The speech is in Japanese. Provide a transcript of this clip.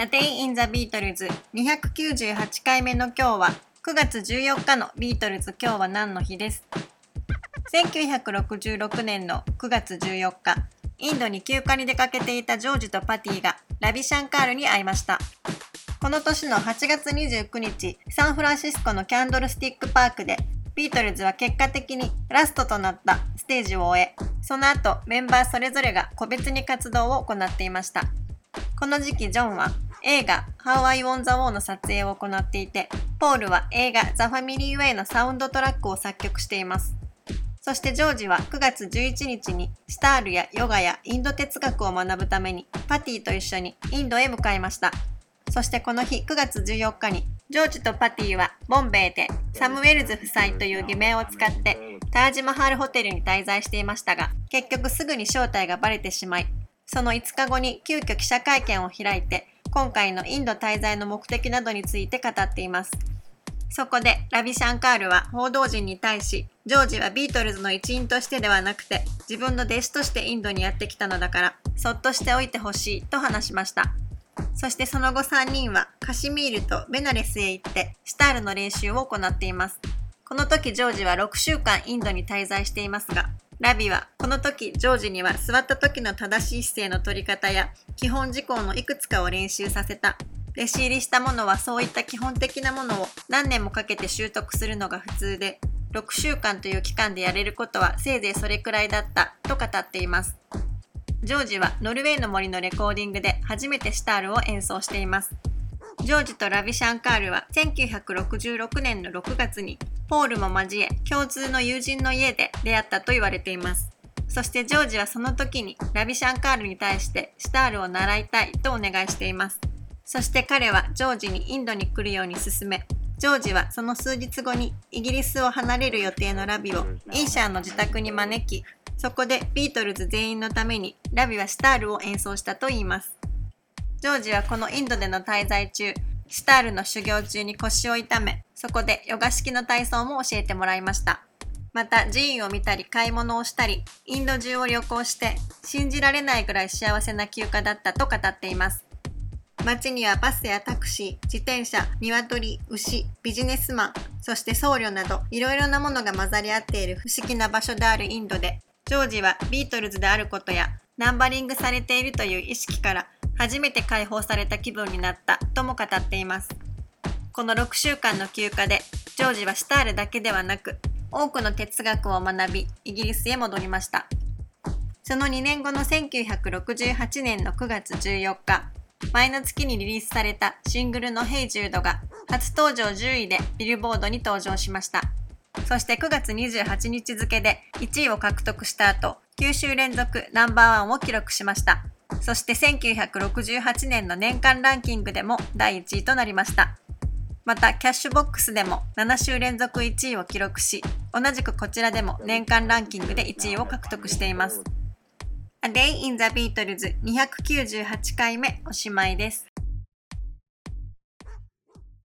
A Day in the Beatles 298回目の今日は9月14日のビートルズ今日は何の日です。1966年の9月14日インドに休暇に出かけていたジョージとパティがラビシャンカールに会いました。この年の8月29日サンフランシスコのキャンドルスティックパークでビートルズは結果的にラストとなったステージを終えその後メンバーそれぞれが個別に活動を行っていました。この時期ジョンは映画 How I Won the War の撮影を行っていて、ポールは映画 The Family Way のサウンドトラックを作曲しています。そしてジョージは9月11日にスタールやヨガやインド哲学を学ぶためにパティと一緒にインドへ向かいました。そしてこの日9月14日にジョージとパティはボンベイでサムウェルズ夫妻という偽名を使ってタージマハールホテルに滞在していましたが結局すぐに正体がバレてしまいその5日後に急遽記者会見を開いて、今回のインド滞在の目的などについて語っています。そこでラビシャンカールは報道陣に対し、ジョージはビートルズの一員としてではなくて、自分の弟子としてインドにやってきたのだから、そっとしておいてほしいと話しました。そしてその後3人はカシミールとベナレスへ行ってシタールの練習を行っています。この時ジョージは6週間インドに滞在していますが、ラビはこの時ジョージには座った時の正しい姿勢の取り方や基本事項のいくつかを練習させた。弟子入りしたものはそういった基本的なものを何年もかけて習得するのが普通で、6週間という期間でやれることはせいぜいそれくらいだったと語っています。ジョージはノルウェーの森のレコーディングで初めてシタールを演奏しています。ジョージとラビシャンカールは1966年の6月にポールも交え共通の友人の家で出会ったと言われています。そしてジョージはその時にラビシャンカールに対してシュタールを習いたいとお願いしています。そして彼はジョージにインドに来るように勧め、ジョージはその数日後にイギリスを離れる予定のラビをイーシャーの自宅に招き、そこでビートルズ全員のためにラビはシュタールを演奏したといいます。ジョージはこのインドでの滞在中、シタールの修行中に腰を痛め、そこでヨガ式の体操も教えてもらいました。また寺院を見たり買い物をしたり、インド中を旅行して信じられないくらい幸せな休暇だったと語っています。街にはバスやタクシー、自転車、鶏、牛、ビジネスマン、そして僧侶などいろいろなものが混ざり合っている不思議な場所であるインドで、ジョージはビートルズであることやナンバリングされているという意識から初めて解放された気分になったとも語っています。この6週間の休暇でジョージはシュタールだけではなく多くの哲学を学びイギリスへ戻りました。その2年後の1968年の9月14日、前の月にリリースされたシングルのヘイジュードが初登場10位でビルボードに登場しました。そして9月28日付で1位を獲得した後、9週連続ナンバーワンを記録しました。そして1968年の年間ランキングでも第1位となりました。また、キャッシュボックスでも7週連続1位を記録し、同じくこちらでも年間ランキングで1位を獲得しています。A Day in the Beatles 298回目おしまいです。